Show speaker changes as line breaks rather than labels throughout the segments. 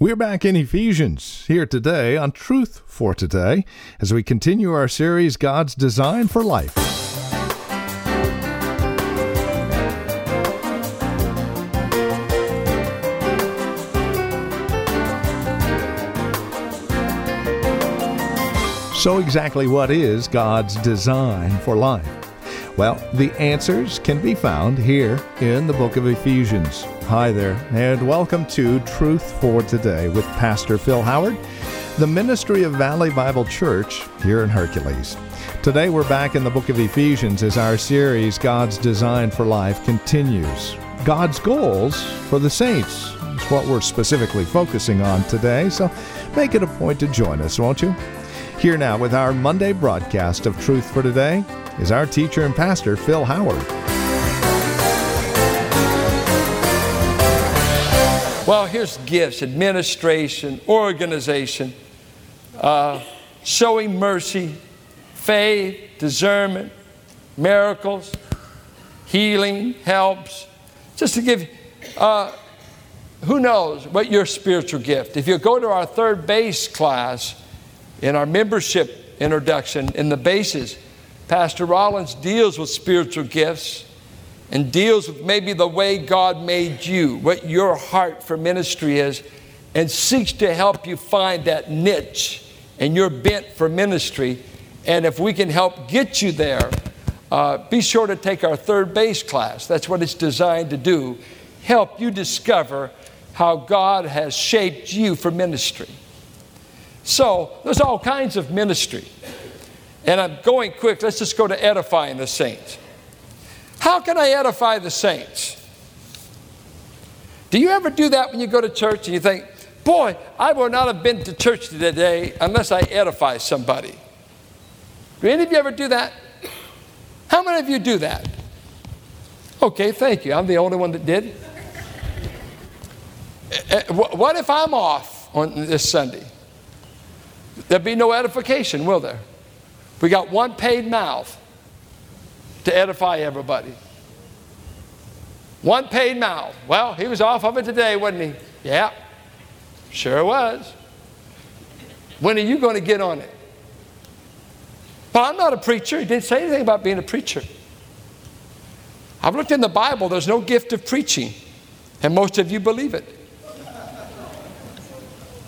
We're back in Ephesians here today on Truth for Today as we continue our series God's Design for Life. So, exactly what is God's design for life? Well, the answers can be found here in the book of Ephesians. Hi there, and welcome to Truth for Today with Pastor Phil Howard, the ministry of Valley Bible Church here in Hercules. Today we're back in the book of Ephesians as our series, God's Design for Life, continues. God's goals for the saints is what we're specifically focusing on today, so make it a point to join us, won't you? Here now with our Monday broadcast of Truth for Today is our teacher and pastor, Phil Howard.
Well, here's gifts administration, organization, uh, showing mercy, faith, discernment, miracles, healing, helps. Just to give, uh, who knows what your spiritual gift. If you go to our third base class in our membership introduction in the bases, Pastor Rollins deals with spiritual gifts and deals with maybe the way God made you, what your heart for ministry is, and seeks to help you find that niche and your bent for ministry. And if we can help get you there, uh, be sure to take our third base class. That's what it's designed to do. Help you discover how God has shaped you for ministry. So, there's all kinds of ministry. And I'm going quick. Let's just go to edifying the saints. How can I edify the saints? Do you ever do that when you go to church and you think, boy, I would not have been to church today unless I edify somebody? Do any of you ever do that? How many of you do that? Okay, thank you. I'm the only one that did. Eh, eh, what if I'm off on this Sunday? There'll be no edification, will there? We got one paid mouth to edify everybody. One paid mouth. Well, he was off of it today, wasn't he? Yeah, sure was. When are you going to get on it? Well, I'm not a preacher. He didn't say anything about being a preacher. I've looked in the Bible, there's no gift of preaching, and most of you believe it.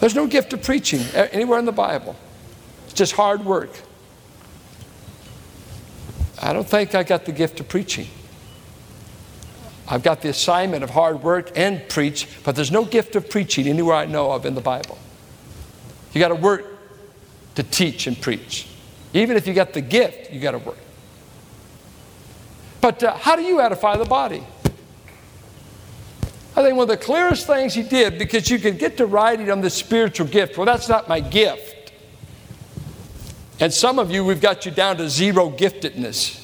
There's no gift of preaching anywhere in the Bible, it's just hard work. I don't think I got the gift of preaching. I've got the assignment of hard work and preach, but there's no gift of preaching anywhere I know of in the Bible. You got to work to teach and preach. Even if you got the gift, you got to work. But uh, how do you edify the body? I think one of the clearest things he did, because you can get to writing on the spiritual gift. Well, that's not my gift. And some of you, we've got you down to zero giftedness.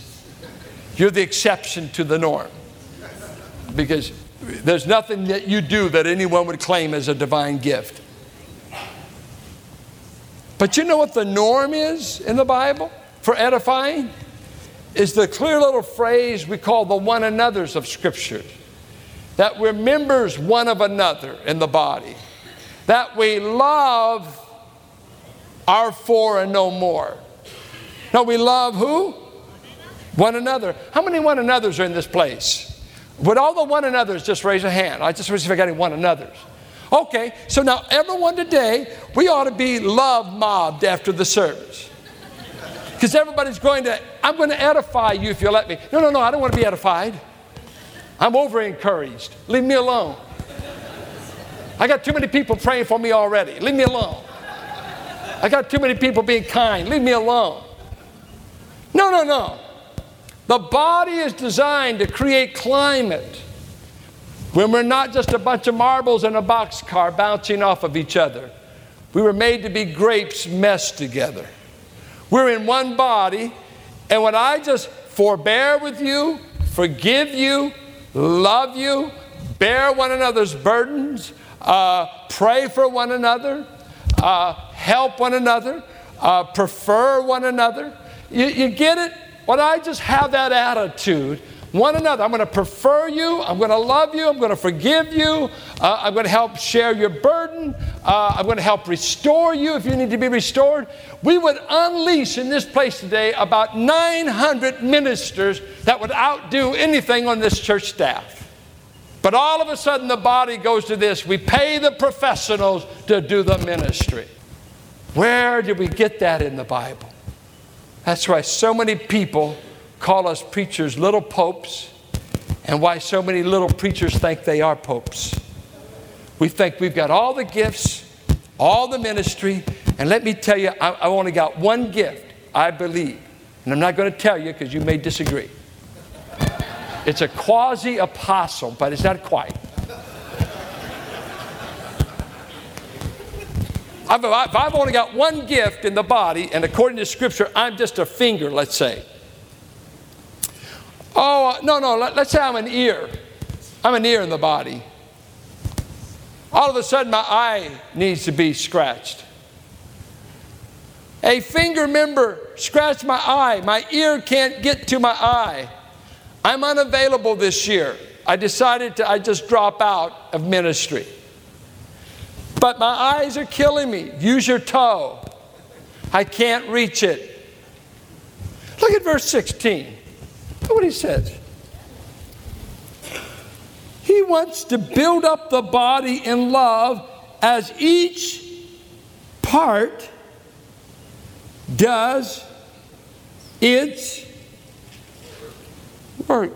You're the exception to the norm. Because there's nothing that you do that anyone would claim as a divine gift. But you know what the norm is in the Bible for edifying? Is the clear little phrase we call the one another's of Scripture. That we're members one of another in the body. That we love our four and no more. No, we love who? One another. How many one another's are in this place? Would all the one another's just raise a hand? I just wish if I got any one another's. Okay, so now everyone today, we ought to be love mobbed after the service. Because everybody's going to, I'm going to edify you if you let me. No, no, no, I don't want to be edified. I'm over encouraged. Leave me alone. I got too many people praying for me already. Leave me alone. I got too many people being kind. Leave me alone. No, no, no. The body is designed to create climate when we're not just a bunch of marbles in a boxcar bouncing off of each other. We were made to be grapes meshed together. We're in one body, and when I just forbear with you, forgive you, love you, bear one another's burdens, uh, pray for one another, uh, help one another, uh, prefer one another. You, you get it? When I just have that attitude, one another. I'm going to prefer you. I'm going to love you. I'm going to forgive you. Uh, I'm going to help share your burden. Uh, I'm going to help restore you if you need to be restored. We would unleash in this place today about 900 ministers that would outdo anything on this church staff. But all of a sudden, the body goes to this we pay the professionals to do the ministry. Where did we get that in the Bible? That's why so many people call us preachers little popes, and why so many little preachers think they are popes. We think we've got all the gifts, all the ministry, and let me tell you, I, I only got one gift, I believe. And I'm not going to tell you because you may disagree. It's a quasi apostle, but it's not quite. I've, I've only got one gift in the body, and according to Scripture, I'm just a finger, let's say. Oh, uh, no, no, let, us say I'm an ear. I'm an ear in the body. All of a sudden, my eye needs to be scratched. A finger member scratched my eye. My ear can't get to my eye. I'm unavailable this year. I decided to I just drop out of ministry. But my eyes are killing me. Use your toe. I can't reach it. Look at verse 16. Look what he says. He wants to build up the body in love as each part does its work.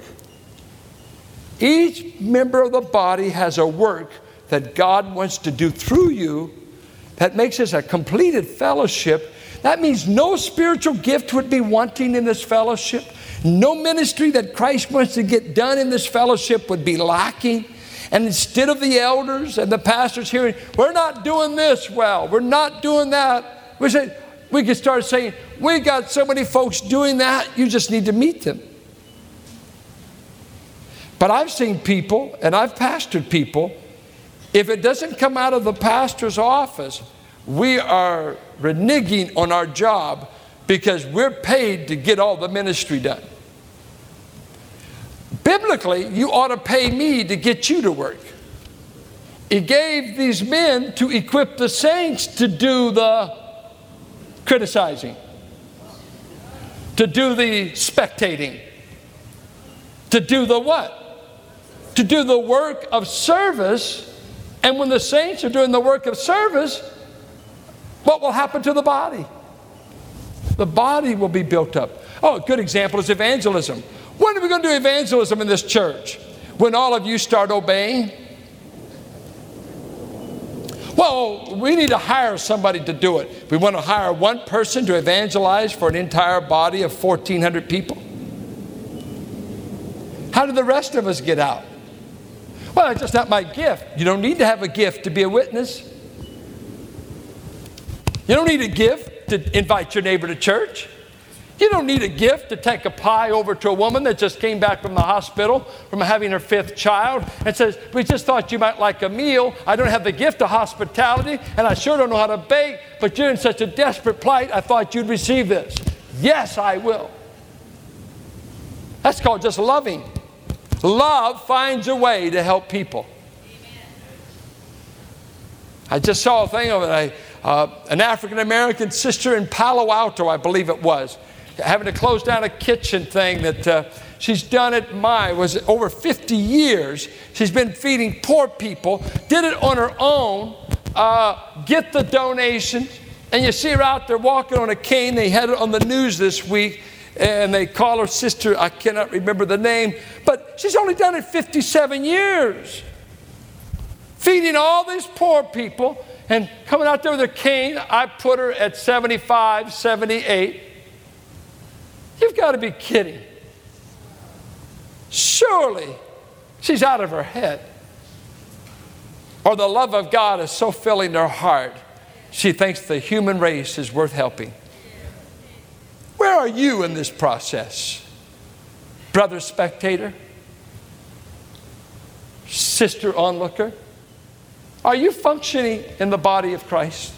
Each member of the body has a work that God wants to do through you that makes us a completed fellowship. That means no spiritual gift would be wanting in this fellowship. No ministry that Christ wants to get done in this fellowship would be lacking. And instead of the elders and the pastors hearing, we're not doing this well, we're not doing that, we say, we could start saying, we got so many folks doing that, you just need to meet them. But I've seen people, and I've pastored people, if it doesn't come out of the pastor's office, we are reneging on our job because we're paid to get all the ministry done. Biblically, you ought to pay me to get you to work. He gave these men to equip the saints to do the criticizing, to do the spectating, to do the what? To do the work of service. And when the saints are doing the work of service, what will happen to the body? The body will be built up. Oh, a good example is evangelism. When are we going to do evangelism in this church? When all of you start obeying? Well, we need to hire somebody to do it. We want to hire one person to evangelize for an entire body of 1,400 people. How do the rest of us get out? Well, it's just not my gift. You don't need to have a gift to be a witness. You don't need a gift to invite your neighbor to church. You don't need a gift to take a pie over to a woman that just came back from the hospital from having her fifth child and says, We just thought you might like a meal. I don't have the gift of hospitality and I sure don't know how to bake, but you're in such a desperate plight, I thought you'd receive this. Yes, I will. That's called just loving. Love finds a way to help people. I just saw a thing of a, uh, an African American sister in Palo Alto, I believe it was, having to close down a kitchen thing that uh, she's done it my was over 50 years. She's been feeding poor people, did it on her own, uh, get the donations, and you see her out there walking on a cane. They had it on the news this week and they call her sister, I cannot remember the name, but she's only done it 57 years. Feeding all these poor people and coming out there with a cane. I put her at 75, 78. You've got to be kidding. Surely she's out of her head. Or the love of God is so filling her heart, she thinks the human race is worth helping. Where are you in this process? Brother spectator? Sister onlooker? Are you functioning in the body of Christ?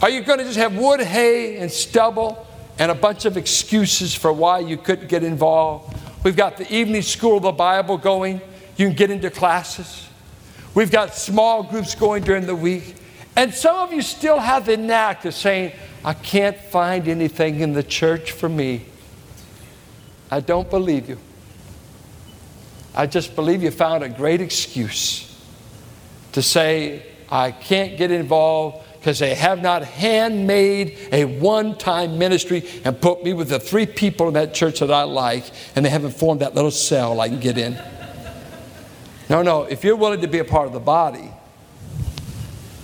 Are you going to just have wood, hay, and stubble and a bunch of excuses for why you couldn't get involved. We've got the evening school of the Bible going. You can get into classes. We've got small groups going during the week. And some of you still have the knack of saying, I can't find anything in the church for me. I don't believe you. I just believe you found a great excuse to say, I can't get involved because they have not handmade a one time ministry and put me with the three people in that church that I like, and they haven't formed that little cell I can get in. No, no, if you're willing to be a part of the body,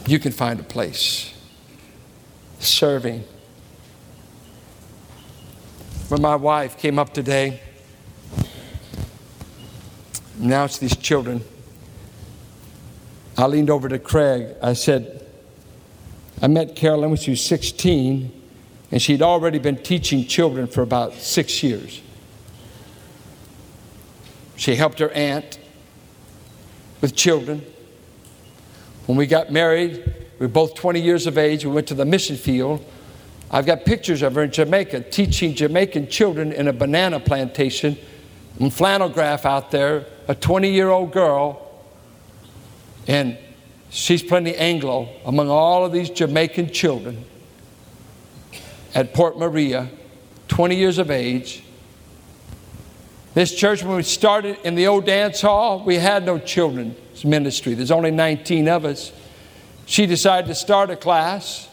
you can find a place. Serving. When my wife came up today, announced these children, I leaned over to Craig. I said, I met Carolyn when she was 16, and she'd already been teaching children for about six years. She helped her aunt with children. When we got married, we were both 20 years of age. We went to the mission field. I've got pictures of her in Jamaica teaching Jamaican children in a banana plantation and flannel graph out there, a 20 year old girl. And She's plenty Anglo among all of these Jamaican children at Port Maria, 20 years of age. This church, when we started in the old dance hall, we had no children's ministry. There's only 19 of us. She decided to start a class.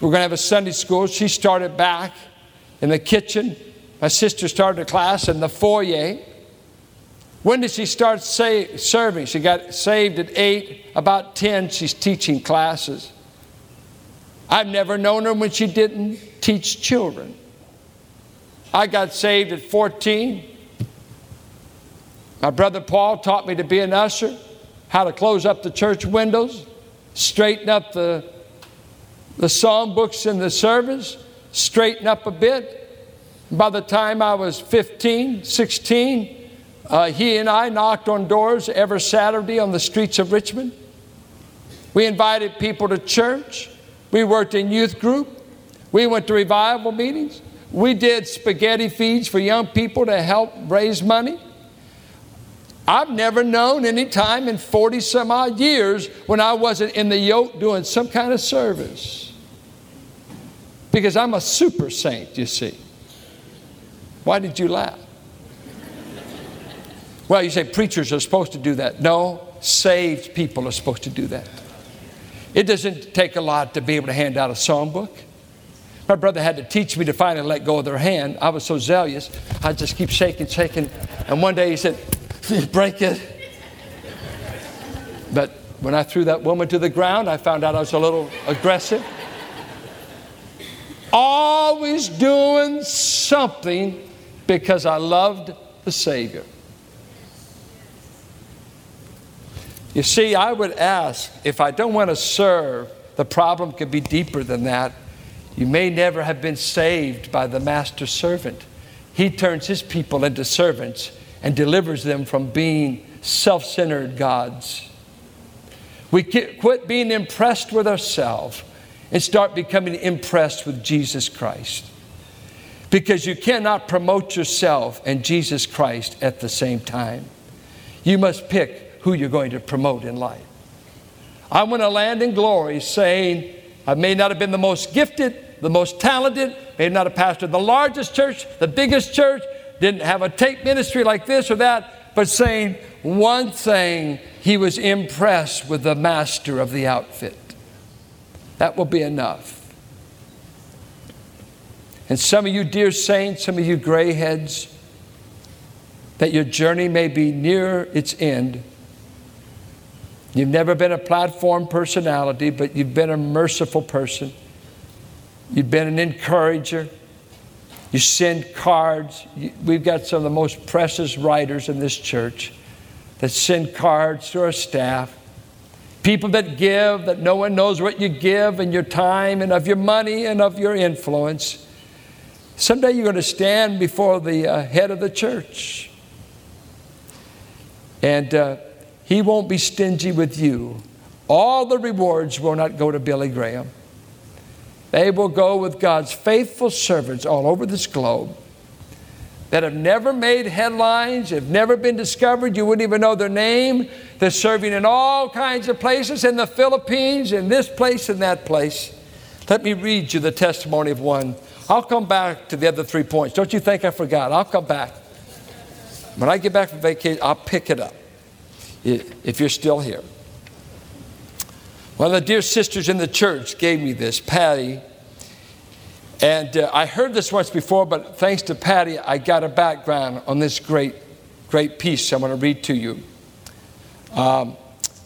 We're going to have a Sunday school. She started back in the kitchen. My sister started a class in the foyer. When did she start say, serving? She got saved at eight. About 10, she's teaching classes. I've never known her when she didn't teach children. I got saved at 14. My brother Paul taught me to be an usher, how to close up the church windows, straighten up the, the psalm books in the service, straighten up a bit. By the time I was 15, 16, uh, he and I knocked on doors every Saturday on the streets of Richmond. We invited people to church. We worked in youth group. We went to revival meetings. We did spaghetti feeds for young people to help raise money. I've never known any time in 40 some odd years when I wasn't in the yoke doing some kind of service. Because I'm a super saint, you see. Why did you laugh? Well, you say preachers are supposed to do that. No, saved people are supposed to do that. It doesn't take a lot to be able to hand out a songbook. My brother had to teach me to finally let go of their hand. I was so zealous, I just keep shaking, shaking. And one day he said, Break it. But when I threw that woman to the ground, I found out I was a little aggressive. Always doing something because I loved the Savior. You see, I would ask if I don't want to serve, the problem could be deeper than that. You may never have been saved by the master servant. He turns his people into servants and delivers them from being self centered gods. We quit being impressed with ourselves and start becoming impressed with Jesus Christ. Because you cannot promote yourself and Jesus Christ at the same time. You must pick who you're going to promote in life. I want to land in glory saying, I may not have been the most gifted, the most talented, may not have pastored the largest church, the biggest church, didn't have a tape ministry like this or that, but saying one thing, he was impressed with the master of the outfit. That will be enough. And some of you, dear saints, some of you gray heads, that your journey may be near its end You've never been a platform personality, but you've been a merciful person. You've been an encourager. You send cards. We've got some of the most precious writers in this church that send cards to our staff. People that give, that no one knows what you give and your time and of your money and of your influence. Someday you're going to stand before the uh, head of the church. And uh, he won't be stingy with you. All the rewards will not go to Billy Graham. They will go with God's faithful servants all over this globe that have never made headlines, have never been discovered. You wouldn't even know their name. They're serving in all kinds of places in the Philippines, in this place, and that place. Let me read you the testimony of one. I'll come back to the other three points. Don't you think I forgot? I'll come back. When I get back from vacation, I'll pick it up if you're still here. One of the dear sisters in the church gave me this, Patty. And uh, I heard this once before, but thanks to Patty, I got a background on this great, great piece I'm going to read to you. Um,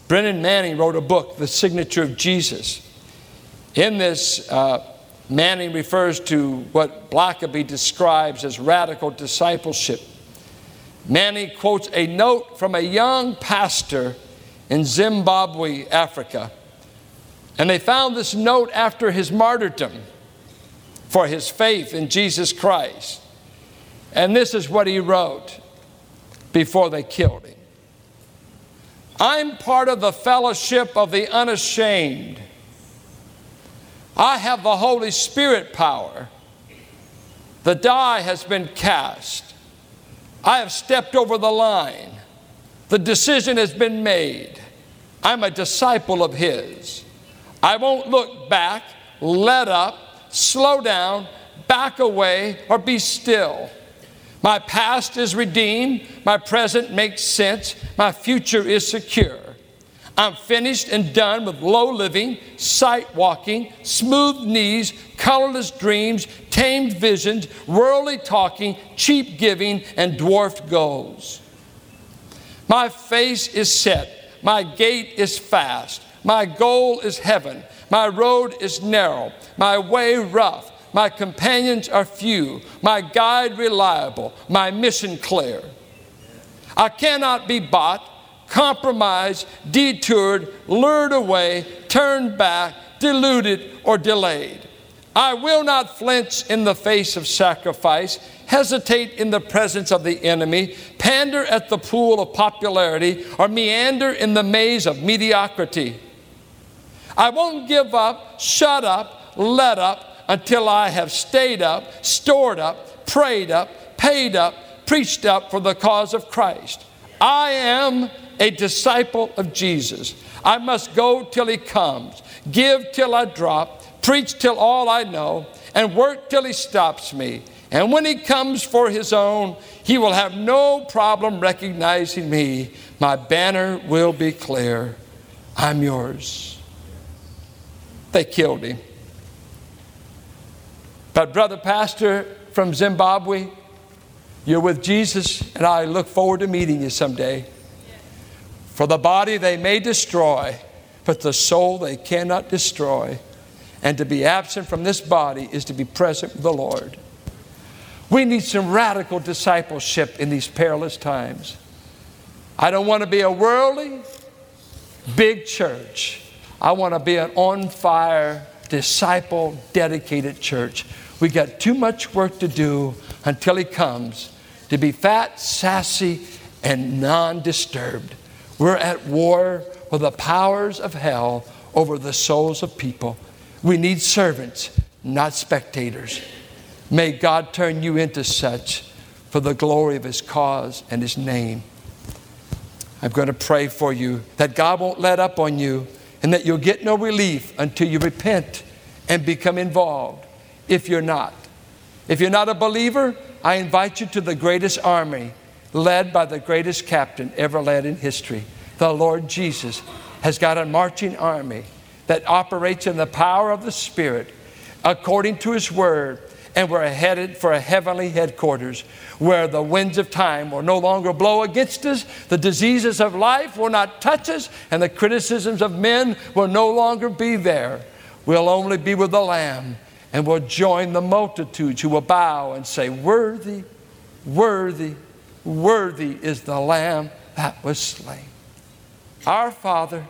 Brennan Manning wrote a book, The Signature of Jesus. In this, uh, Manning refers to what Blackaby describes as radical discipleship. Manning quotes a note from a young pastor in Zimbabwe, Africa. And they found this note after his martyrdom for his faith in Jesus Christ. And this is what he wrote before they killed him I'm part of the fellowship of the unashamed. I have the Holy Spirit power. The die has been cast. I have stepped over the line. The decision has been made. I'm a disciple of His. I won't look back, let up, slow down, back away, or be still. My past is redeemed, my present makes sense, my future is secure. I'm finished and done with low living, sight walking, smooth knees, colorless dreams, tamed visions, worldly talking, cheap giving, and dwarfed goals. My face is set, my gait is fast, my goal is heaven, my road is narrow, my way rough, my companions are few, my guide reliable, my mission clear. I cannot be bought, compromised, detoured, lured away, turned back, deluded, or delayed. I will not flinch in the face of sacrifice, hesitate in the presence of the enemy, pander at the pool of popularity, or meander in the maze of mediocrity. I won't give up, shut up, let up until I have stayed up, stored up, prayed up, paid up, preached up for the cause of Christ. I am a disciple of Jesus. I must go till he comes, give till I drop, preach till all I know, and work till he stops me. And when he comes for his own, he will have no problem recognizing me. My banner will be clear. I'm yours. They killed him. But, Brother Pastor from Zimbabwe, you're with Jesus, and I look forward to meeting you someday. For the body they may destroy, but the soul they cannot destroy. And to be absent from this body is to be present with the Lord. We need some radical discipleship in these perilous times. I don't want to be a worldly, big church. I want to be an on fire, disciple, dedicated church. We got too much work to do until He comes to be fat, sassy, and non disturbed. We're at war with the powers of hell over the souls of people. We need servants, not spectators. May God turn you into such for the glory of His cause and His name. I'm going to pray for you that God won't let up on you and that you'll get no relief until you repent and become involved if you're not. If you're not a believer, I invite you to the greatest army led by the greatest captain ever led in history. The Lord Jesus has got a marching army that operates in the power of the Spirit according to His Word and we're headed for a heavenly headquarters where the winds of time will no longer blow against us, the diseases of life will not touch us, and the criticisms of men will no longer be there. We'll only be with the Lamb, and we'll join the multitudes who will bow and say, Worthy, worthy, worthy is the Lamb that was slain. Our Father,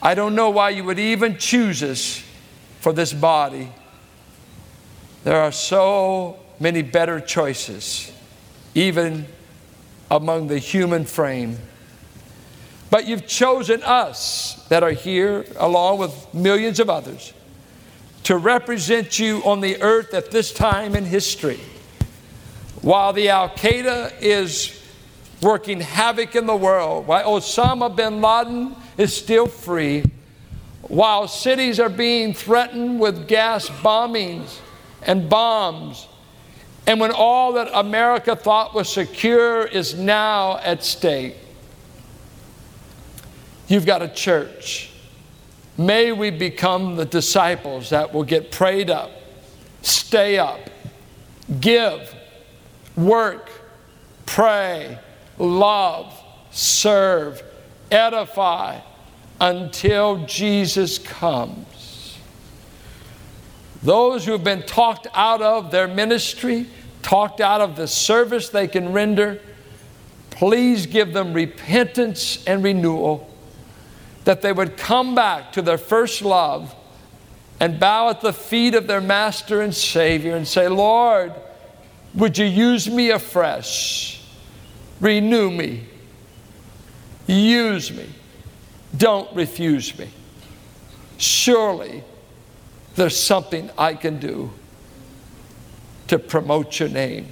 I don't know why you would even choose us for this body there are so many better choices, even among the human frame. But you've chosen us that are here, along with millions of others, to represent you on the earth at this time in history. While the Al Qaeda is working havoc in the world, while Osama bin Laden is still free, while cities are being threatened with gas bombings and bombs, and when all that America thought was secure is now at stake. You've got a church. May we become the disciples that will get prayed up, stay up, give, work, pray, love, serve, edify until Jesus comes. Those who have been talked out of their ministry, talked out of the service they can render, please give them repentance and renewal, that they would come back to their first love and bow at the feet of their Master and Savior and say, Lord, would you use me afresh? Renew me. Use me. Don't refuse me. Surely there's something I can do to promote your name.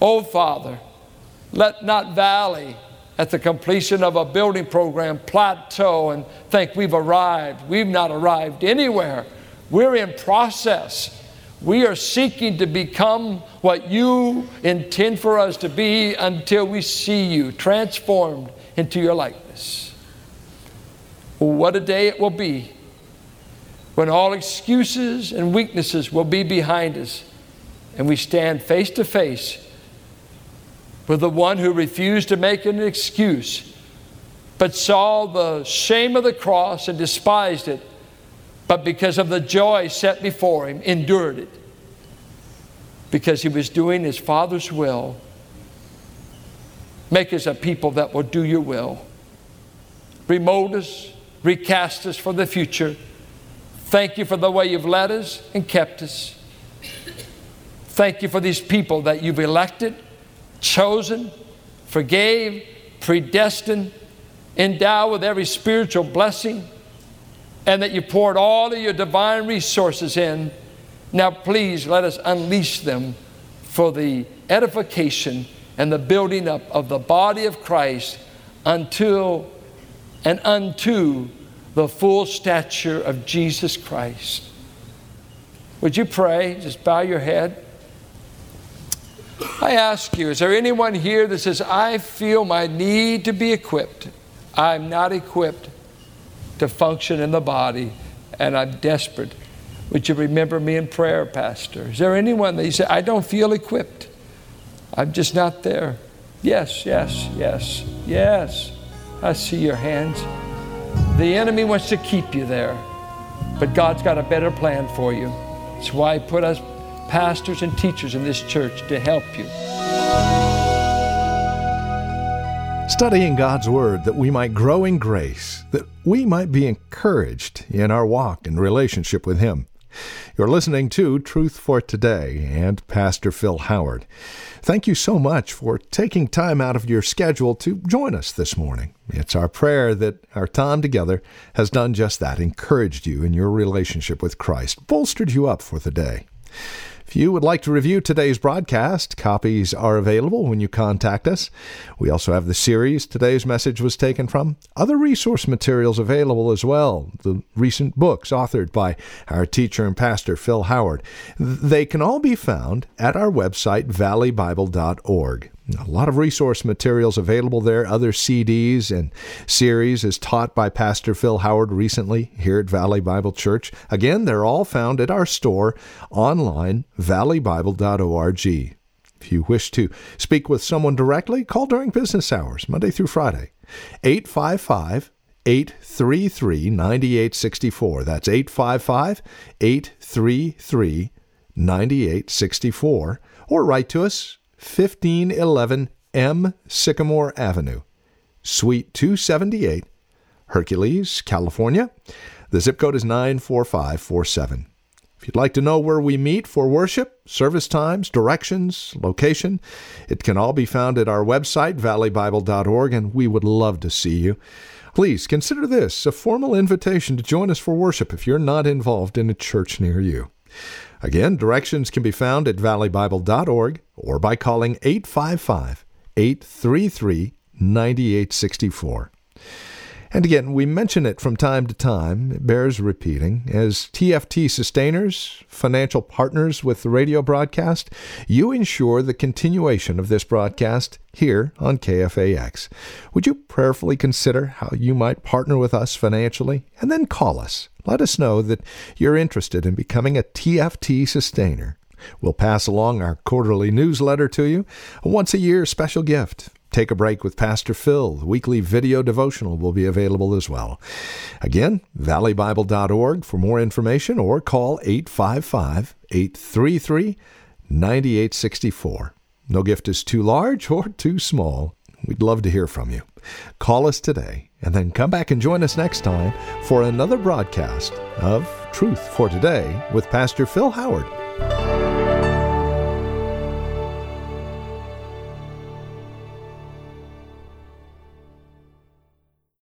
Oh, Father, let not Valley, at the completion of a building program, plateau and think we've arrived. We've not arrived anywhere. We're in process. We are seeking to become what you intend for us to be until we see you transformed into your likeness. What a day it will be when all excuses and weaknesses will be behind us and we stand face to face with the one who refused to make an excuse but saw the shame of the cross and despised it but because of the joy set before him, endured it. Because he was doing his Father's will. Make us a people that will do your will. Remold us, recast us for the future. Thank you for the way you've led us and kept us. Thank you for these people that you've elected, chosen, forgave, predestined, endowed with every spiritual blessing and that you poured all of your divine resources in. Now, please let us unleash them for the edification and the building up of the body of Christ until and unto the full stature of Jesus Christ. Would you pray? Just bow your head. I ask you, is there anyone here that says, I feel my need to be equipped? I'm not equipped to function in the body, and I'm desperate. Would you remember me in prayer, Pastor? Is there anyone that you say, I don't feel equipped? I'm just not there. Yes, yes, yes, yes. I see your hands. The enemy wants to keep you there, but God's got a better plan for you. That's why He put us pastors and teachers in this church to help you
studying God's Word that we might grow in grace, that we might be encouraged in our walk and relationship with Him. You're listening to Truth for Today and Pastor Phil Howard. Thank you so much for taking time out of your schedule to join us this morning. It's our prayer that our time together has done just that, encouraged you in your relationship with Christ, bolstered you up for the day. If you would like to review today's broadcast, copies are available when you contact us. We also have the series today's message was taken from, other resource materials available as well, the recent books authored by our teacher and pastor Phil Howard. They can all be found at our website, valleybible.org. A lot of resource materials available there, other CDs and series as taught by Pastor Phil Howard recently here at Valley Bible Church. Again, they're all found at our store online, valleybible.org. If you wish to speak with someone directly, call during business hours, Monday through Friday. 855 833 9864. That's 855 833 9864. Or write to us 1511 M Sycamore Avenue, Suite 278, Hercules, California. The zip code is 94547. If you'd like to know where we meet for worship, service times, directions, location, it can all be found at our website, valleybible.org, and we would love to see you. Please consider this a formal invitation to join us for worship if you're not involved in a church near you. Again, directions can be found at valleybible.org or by calling 855 833 9864. And again, we mention it from time to time. It bears repeating. As TFT sustainers, financial partners with the radio broadcast, you ensure the continuation of this broadcast here on KFAX. Would you prayerfully consider how you might partner with us financially? And then call us. Let us know that you're interested in becoming a TFT sustainer. We'll pass along our quarterly newsletter to you, a once a year special gift. Take a break with Pastor Phil. The weekly video devotional will be available as well. Again, valleybible.org for more information or call 855 833 9864. No gift is too large or too small. We'd love to hear from you. Call us today and then come back and join us next time for another broadcast of Truth for Today with Pastor Phil Howard